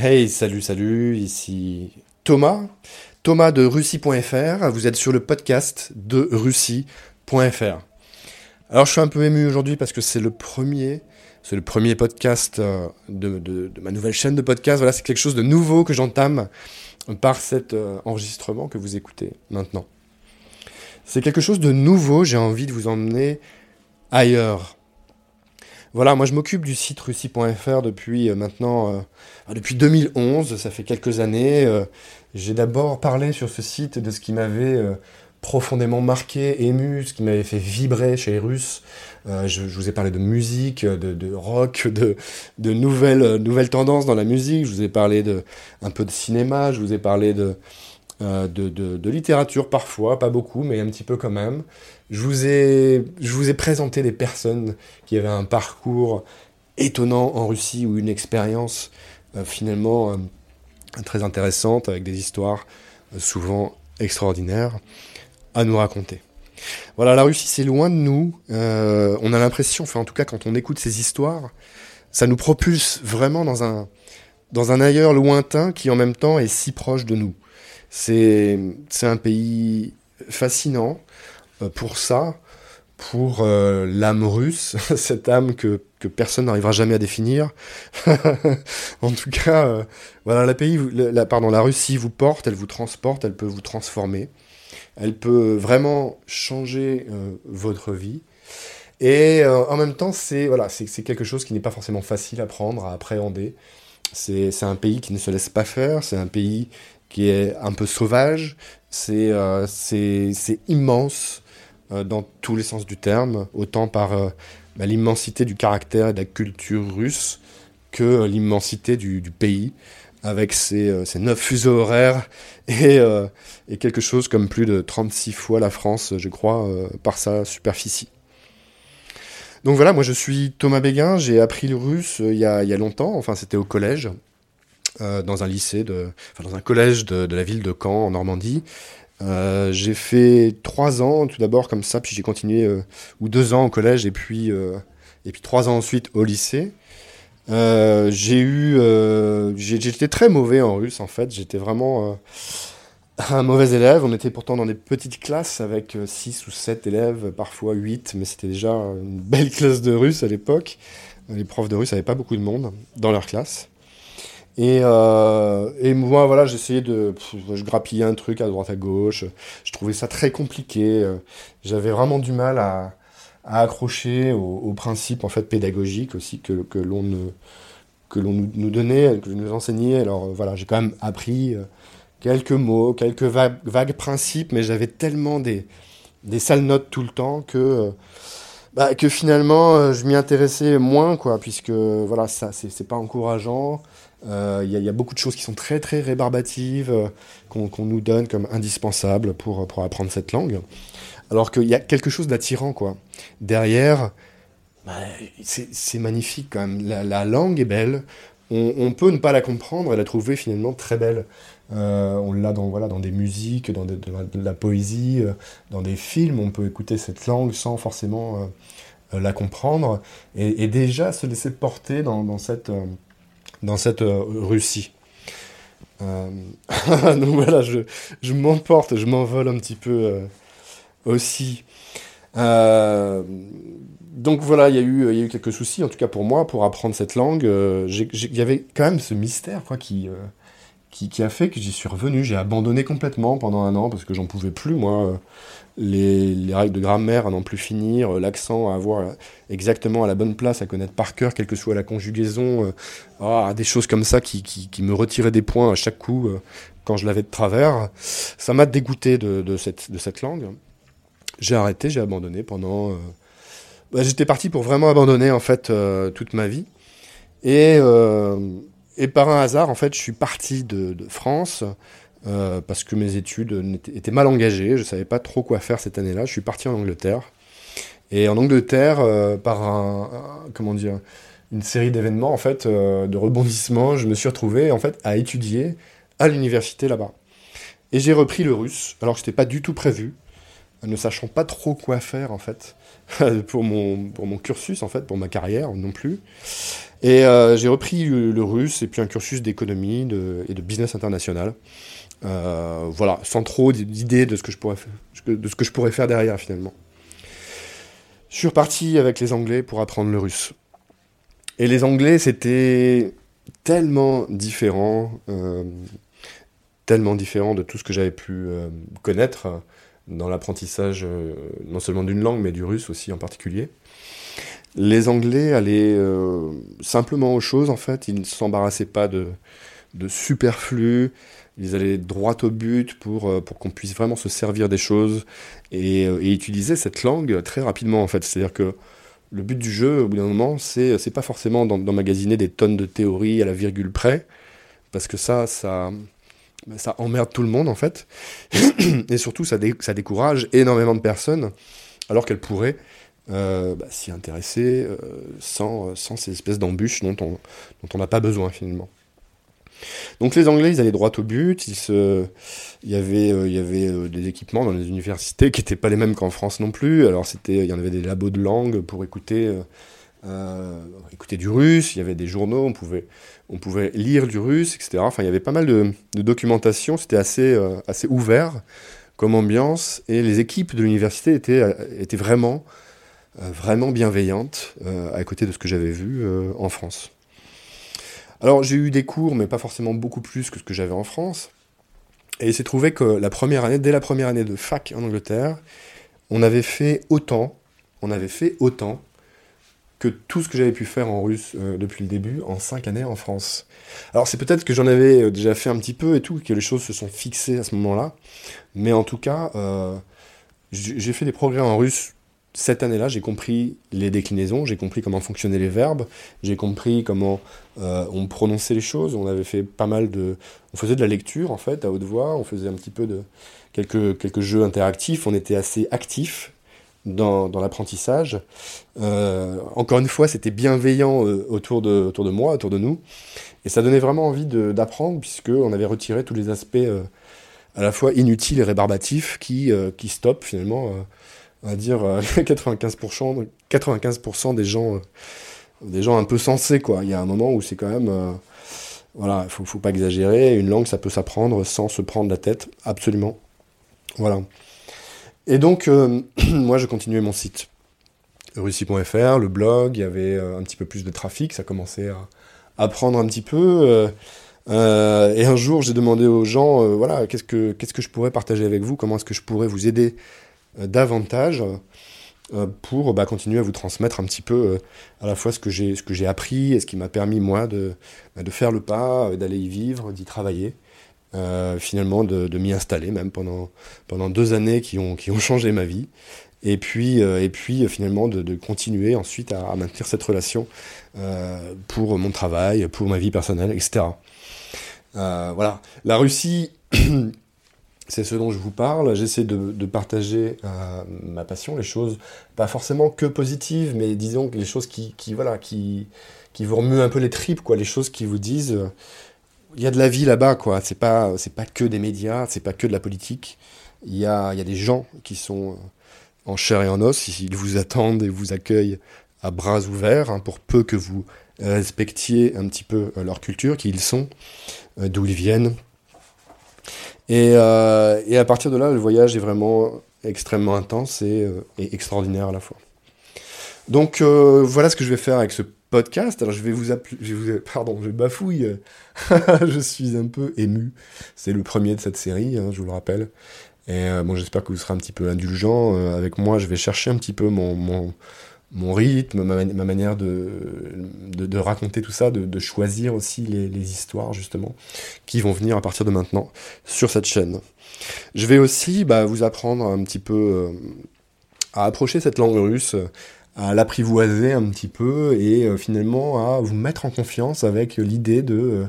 Hey, salut, salut, ici Thomas, Thomas de Russie.fr, vous êtes sur le podcast de Russie.fr. Alors je suis un peu ému aujourd'hui parce que c'est le premier, c'est le premier podcast euh, de, ma nouvelle chaîne de podcast, voilà, c'est quelque chose de nouveau que j'entame par cet euh, enregistrement que vous écoutez maintenant. C'est quelque chose de nouveau, j'ai envie de vous emmener ailleurs, voilà, moi je m'occupe du site russie.fr depuis euh, maintenant, euh, depuis 2011, ça fait quelques années. Euh, j'ai d'abord parlé sur ce site de ce qui m'avait profondément marqué, ému, ce qui m'avait fait vibrer chez les Russes. Je, vous ai parlé de musique, de, rock, de, nouvelles, nouvelles tendances dans la musique. Je vous ai parlé de, un peu de cinéma, je vous ai parlé de, euh, de, littérature parfois, pas beaucoup, mais un petit peu quand même. Je vous ai, je vous ai présenté des personnes qui avaient un parcours étonnant en Russie ou une expérience euh, finalement euh, très intéressante avec des histoires souvent extraordinaires à nous raconter. Voilà, la Russie c'est loin de nous. on a l'impression, enfin en tout cas quand on écoute ces histoires, ça nous propulse vraiment dans un, dans un ailleurs lointain qui en même temps est si proche de nous. C'est un pays fascinant euh, pour ça, pour euh, l'âme russe, cette âme que, que personne n'arrivera jamais à définir. en tout cas, euh, voilà, la, pays, la, pardon, la Russie vous porte, elle vous transporte, elle peut vous transformer, elle peut vraiment changer votre vie. Et en même temps, c'est voilà, quelque chose qui n'est pas forcément facile à prendre, à appréhender. C'est un pays qui ne se laisse pas faire, c'est un pays qui est un peu sauvage. C'est euh, immense euh, dans tous les sens du terme, autant par euh, bah, l'immensité du caractère et de la culture russe que l'immensité du, pays, avec ses, neuf fuseaux horaires et, quelque chose comme plus de 36 fois la France, je crois, par sa superficie. Donc voilà, moi je suis Thomas Béguin, j'ai appris le russe il y, a, il y a longtemps, enfin c'était au collège, euh, dans un lycée, dans un collège de, la ville de Caen, en Normandie. Euh, j'ai fait trois ans tout d'abord comme ça, puis j'ai continué, euh, ou deux ans au collège, et puis, et puis trois ans ensuite au lycée. j'ai eu, j'étais très mauvais en russe en fait. J'étais vraiment un mauvais élève. On était pourtant dans des petites classes avec 6 ou 7 élèves, parfois 8, mais c'était déjà une belle classe de russe à l'époque. Les profs de russe n'avaient pas beaucoup de monde dans leur classe. Et, euh, moi, voilà, j'essayais de. je grappillais un truc à droite à gauche. Je trouvais ça très compliqué. J'avais vraiment du mal à, accrocher aux, principes en fait pédagogiques aussi que, que l'on nous, nous, donnait, que nous enseignait. Alors voilà, j'ai quand même appris euh, quelques mots, quelques vagues, principes, mais j'avais tellement des, sales notes tout le temps que, euh, bah, que finalement je m'y intéressais moins, quoi, puisque voilà, ça c'est pas encourageant. Euh, il y, a beaucoup de choses qui sont très très rébarbatives, euh, qu'on nous donne comme indispensables pour, pour apprendre cette langue. Alors qu'il y a quelque chose d'attirant, quoi. Derrière, bah, c'est magnifique quand même. La, langue est belle. On, peut ne pas la comprendre et la trouver finalement très belle. Euh, on l'a dans, voilà, dans des musiques, dans de, la, poésie, dans des films. On peut écouter cette langue sans forcément la comprendre et, déjà se laisser porter dans, cette euh, Russie. Euh, donc voilà, je, je m'emporte, je m'envole un petit peu euh, aussi. Donc voilà, il y, a eu, y a eu quelques soucis, en tout cas pour moi, pour apprendre cette langue. Il y avait quand même ce mystère quoi, qui, qui, qui, a fait que j'y suis revenu. J'ai abandonné complètement pendant un an parce que j'en pouvais plus, moi les, règles de grammaire à n'en plus finir, euh, l'accent à avoir exactement à la bonne place, à connaître par cœur, quelle que soit la conjugaison, euh, ah, des choses comme ça qui, me retiraient des points à chaque coup euh, quand je l'avais de travers. Ça m'a dégoûté de, cette, de cette langue. J'ai arrêté, j'ai abandonné pendant... Bah, j'étais parti pour vraiment abandonner en fait toute ma vie. Et, et par un hasard, en fait, je suis parti de, France euh, parce que mes études étaient mal engagées, je ne savais pas trop quoi faire cette année-là. Je suis parti en Angleterre. Et en Angleterre, euh, par une série d'événements, en fait, euh, de rebondissements, je me suis retrouvé en fait, à étudier à l'université là-bas. Et j'ai repris le russe, alors que ce n'était pas du tout prévu. Ne sachant pas trop quoi faire en fait pour mon, pour mon cursus en fait, pour ma carrière non plus. Et euh, j'ai repris le, russe et puis un cursus d'économie et de business international. Euh, voilà, sans trop d'idées de ce que je pourrais faire, de ce que je pourrais faire derrière finalement. Je suis reparti avec les Anglais pour apprendre le russe. Et les Anglais, c'était tellement différent, euh, tellement différent de tout ce que j'avais pu connaître dans l'apprentissage non seulement d'une langue, mais du russe aussi en particulier. Les Anglais allaient euh, simplement aux choses, en fait. Ils ne s'embarrassaient pas de, de superflu. Ils allaient droit au but pour, euh, pour qu'on puisse vraiment se servir des choses et, euh, et, utiliser cette langue très rapidement, en fait. C'est-à-dire que le but du jeu, au bout d'un moment, c'est, c'est pas forcément d'emmagasiner des tonnes de théories à la virgule près, parce que ça, ça, ça emmerde tout le monde, en fait. et surtout, ça, décourage énormément de personnes, alors qu'elles pourraient euh, bah, s'y intéresser euh, sans, ces espèces d'embûches dont on n'a pas besoin finalement. Donc les Anglais, ils allaient droit au but. Il y avait, euh, y avait des équipements dans les universités qui n'étaient pas les mêmes qu'en France non plus. Alors il y en avait des labos de langue pour écouter, écouter du russe. Il y avait des journaux, on pouvait, on pouvait lire du russe, etc. Enfin, il y avait pas mal de, documentation. C'était assez, assez ouvert comme ambiance et les équipes de l'université étaient, étaient vraiment euh, vraiment bienveillante euh, à côté de ce que j'avais vu euh, en France. Alors j'ai eu des cours, mais pas forcément beaucoup plus que ce que j'avais en France. Et il s'est trouvé que la première année, dès la première année de fac en Angleterre, on avait fait autant, on avait fait autant que tout ce que j'avais pu faire en russe depuis le début en cinq années en France. Alors c'est peut-être que j'en avais déjà fait un petit peu et tout, que les choses se sont fixées à ce moment-là, mais en tout cas, j'ai fait des progrès en russe cette année-là, j'ai compris les déclinaisons, j'ai compris comment fonctionnaient les verbes, j'ai compris comment euh, on prononçait les choses. On avait fait pas mal de, on faisait de la lecture en fait à haute voix, on faisait un petit peu de quelques quelques jeux interactifs. On était assez actifs dans, l'apprentissage. Euh, encore une fois, c'était bienveillant euh, autour de autour de moi, autour de nous, et ça donnait vraiment envie d'apprendre puisque on avait retiré tous les aspects à la fois inutiles et rébarbatifs qui qui stoppent finalement on va dire 95%, euh, 95 des gens, euh, des gens un peu sensés, quoi. Il y a un moment où c'est quand même, euh, voilà, il faut, faut pas exagérer. Une langue, ça peut s'apprendre sans se prendre la tête, absolument. Voilà. Et donc, moi, je continuais mon site russie.fr, le blog, il y avait un petit peu plus de trafic, ça commençait à, prendre un petit peu. et un jour, j'ai demandé aux gens, voilà, qu'est-ce que je pourrais partager avec vous, comment est-ce que je pourrais vous aider euh, davantage euh, pour bah, continuer à vous transmettre un petit peu euh, à la fois ce que j'ai ce que j'ai appris et ce qui m'a permis moi de, bah, de faire le pas, d'aller y vivre, d'y travailler? Finalement de, m'y installer même pendant, pendant deux années qui ont, qui ont changé ma vie et puis, et puis finalement de, continuer ensuite à, maintenir cette relation pour mon travail, pour ma vie personnelle, etc. voilà, la Russie c'est ce dont je vous parle. J'essaie de, partager euh, ma passion, les choses pas forcément que positives, mais disons les choses qui, voilà, qui, qui vous remuent un peu les tripes, quoi, les choses qui vous disent euh, il y a de la vie là-bas, quoi. C'est pas, c'est pas que des médias, c'est pas que de la politique. Il y a, il y a des gens qui sont en chair et en os, ils vous attendent et vous accueillent à bras ouverts, hein, pour peu que vous respectiez un petit peu leur culture, qui ils sont, euh, d'où ils viennent, et, euh, et, à partir de là, le voyage est vraiment extrêmement intense et, euh, extraordinaire à la fois. Donc euh, voilà ce que je vais faire avec ce podcast. Alors je vais vous appeler, je vous, pardon, je bafouille. je suis un peu ému. C'est le premier de cette série, hein, je vous le rappelle. Et euh, bon, j'espère que vous serez un petit peu indulgent avec moi. Je vais chercher un petit peu mon, mon rythme, ma, ma manière de, de, raconter tout ça, de, choisir aussi les, les, histoires justement qui vont venir à partir de maintenant sur cette chaîne. Je vais aussi bah, vous apprendre un petit peu euh, à approcher cette langue russe, à l'apprivoiser un petit peu et euh, finalement à vous mettre en confiance avec l'idée de, euh,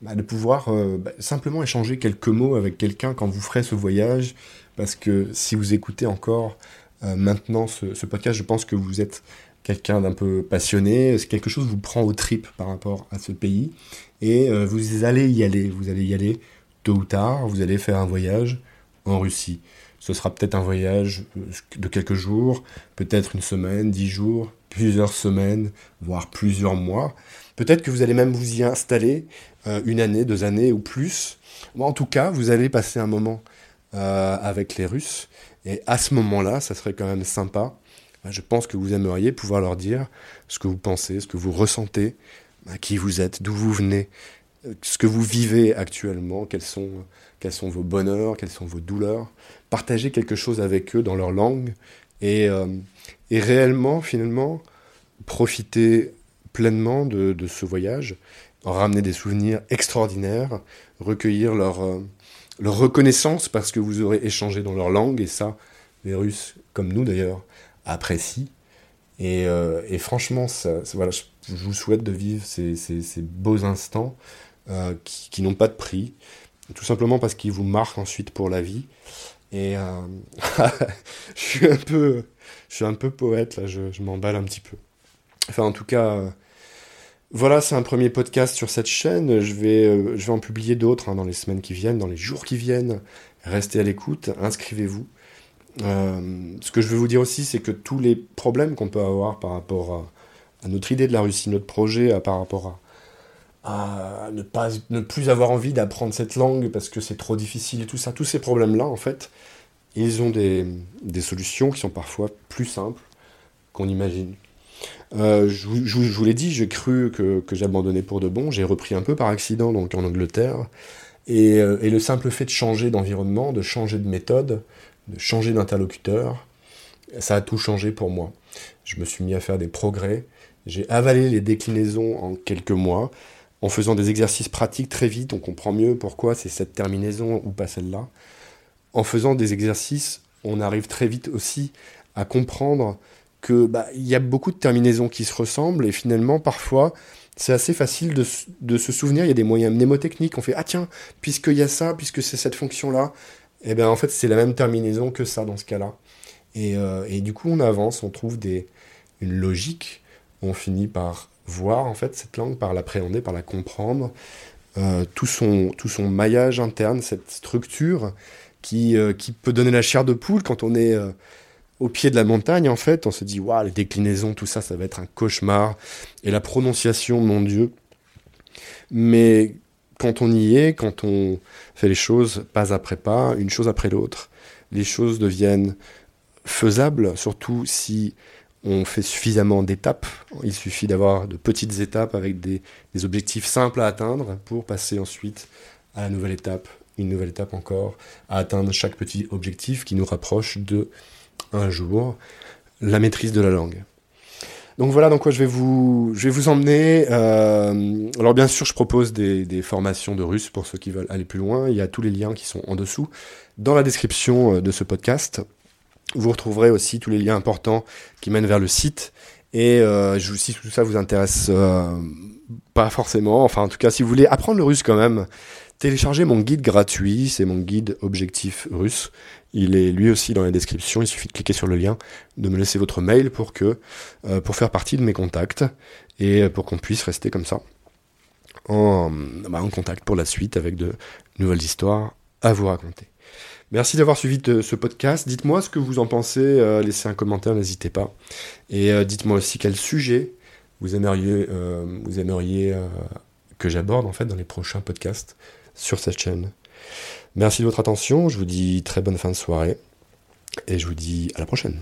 bah, pouvoir bah, simplement échanger quelques mots avec quelqu'un quand vous ferez ce voyage. Parce que si vous écoutez encore euh, maintenant ce, podcast, je pense que vous êtes quelqu'un d'un peu passionné, quelque chose vous prend au trip par rapport à ce pays, et euh, vous allez y aller, vous allez y aller tôt ou tard, vous allez faire un voyage en Russie. Ce sera peut-être un voyage euh, de quelques jours, peut-être une semaine, dix jours, plusieurs semaines, voire plusieurs mois. Peut-être que vous allez même vous y installer euh, une année, deux années ou plus. en tout cas, vous allez passer un moment euh, avec les Russes. Et à ce moment-là, ça serait quand même sympa. Je pense que vous aimeriez pouvoir leur dire ce que vous pensez, ce que vous ressentez, qui vous êtes, d'où vous venez, ce que vous vivez actuellement, quels sont, quels sont vos bonheurs, quelles sont vos douleurs. Partagez quelque chose avec eux dans leur langue et, euh, réellement, finalement, profiter pleinement de, ce voyage, ramener des souvenirs extraordinaires, recueillir leur, euh, leur reconnaissance parce que vous aurez échangé dans leur langue et ça, les Russes, comme nous d'ailleurs, apprécient. Et, euh, franchement, je, vous souhaite de vivre ces, beaux instants qui n'ont pas de prix, tout simplement parce qu'ils vous marquent ensuite pour la vie. Et euh, je suis un peu, poète là, je, m'emballe un petit peu. Enfin, en tout cas, euh, voilà, c'est un premier podcast sur cette chaîne. Je vais, euh, en publier d'autres hein, dans les semaines qui viennent, dans les jours qui viennent. Restez à l'écoute, inscrivez-vous. Ce que je veux vous dire aussi, c'est que tous les problèmes qu'on peut avoir par rapport à, notre idée de la Russie, notre projet, par rapport à, à ne, pas, ne plus avoir envie d'apprendre cette langue parce que c'est trop difficile et tout ça, tous ces problèmes-là, en fait, ils ont des, solutions qui sont parfois plus simples qu'on imagine. Euh, je, vous l'ai dit, j'ai cru que, que j'abandonnais pour de bon, j'ai repris un peu par accident donc en Angleterre, et, euh, et le simple fait de changer d'environnement, de changer de méthode, de changer d'interlocuteur, ça a tout changé pour moi. Je me suis mis à faire des progrès, j'ai avalé les déclinaisons en quelques mois, en faisant des exercices pratiques très vite, on comprend mieux pourquoi c'est cette terminaison ou pas celle-là. En faisant des exercices, on arrive très vite aussi à comprendre que bah, il y a beaucoup de terminaisons qui se ressemblent et finalement parfois c'est assez facile de, se souvenir. Il y a des moyens mnémotechniques. On fait ah tiens puisqu'il y a ça, puisque c'est cette fonction là, et eh bien en fait c'est la même terminaison que ça dans ce cas-là. Et, euh, et, du coup on avance, on trouve des, une logique, on finit par voir en fait cette langue, par l'appréhender, par la comprendre, euh, tout, son, tout son maillage interne, cette structure qui, euh, qui peut donner la chair de poule quand on est euh, au pied de la montagne, en fait, on se dit, waouh, les déclinaisons, tout ça, ça va être un cauchemar, et la prononciation, mon Dieu. Mais quand on y est, quand on fait les choses pas après pas, une chose après l'autre, les choses deviennent faisables, surtout si on fait suffisamment d'étapes. Il suffit d'avoir de petites étapes avec des, objectifs simples à atteindre pour passer ensuite à la nouvelle étape, une nouvelle étape encore, à atteindre chaque petit objectif qui nous rapproche de un jour la maîtrise de la langue. Donc voilà dans quoi je vais vous, emmener. Euh, alors bien sûr, je propose des, des, formations de russe pour ceux qui veulent aller plus loin. Il y a tous les liens qui sont en dessous dans la description euh, de ce podcast. Vous retrouverez aussi tous les liens importants qui mènent vers le site. Et euh, si tout ça vous intéresse euh, pas forcément, enfin en tout cas si vous voulez apprendre le russe quand même, téléchargez mon guide gratuit, c'est mon guide objectif russe. Il est lui aussi dans la description, il suffit de cliquer sur le lien, de me laisser votre mail pour que euh, pour faire partie de mes contacts et pour qu'on puisse rester comme ça en, bah, en contact pour la suite avec de nouvelles histoires à vous raconter. Merci d'avoir suivi ce podcast. Dites-moi ce que vous en pensez. Euh, laissez un commentaire, n'hésitez pas. Et euh, dites-moi aussi quel sujet vous aimeriez, euh, que j'aborde en fait dans les prochains podcasts sur cette chaîne. Merci de votre attention. Je vous dis très bonne fin de soirée et je vous dis à la prochaine.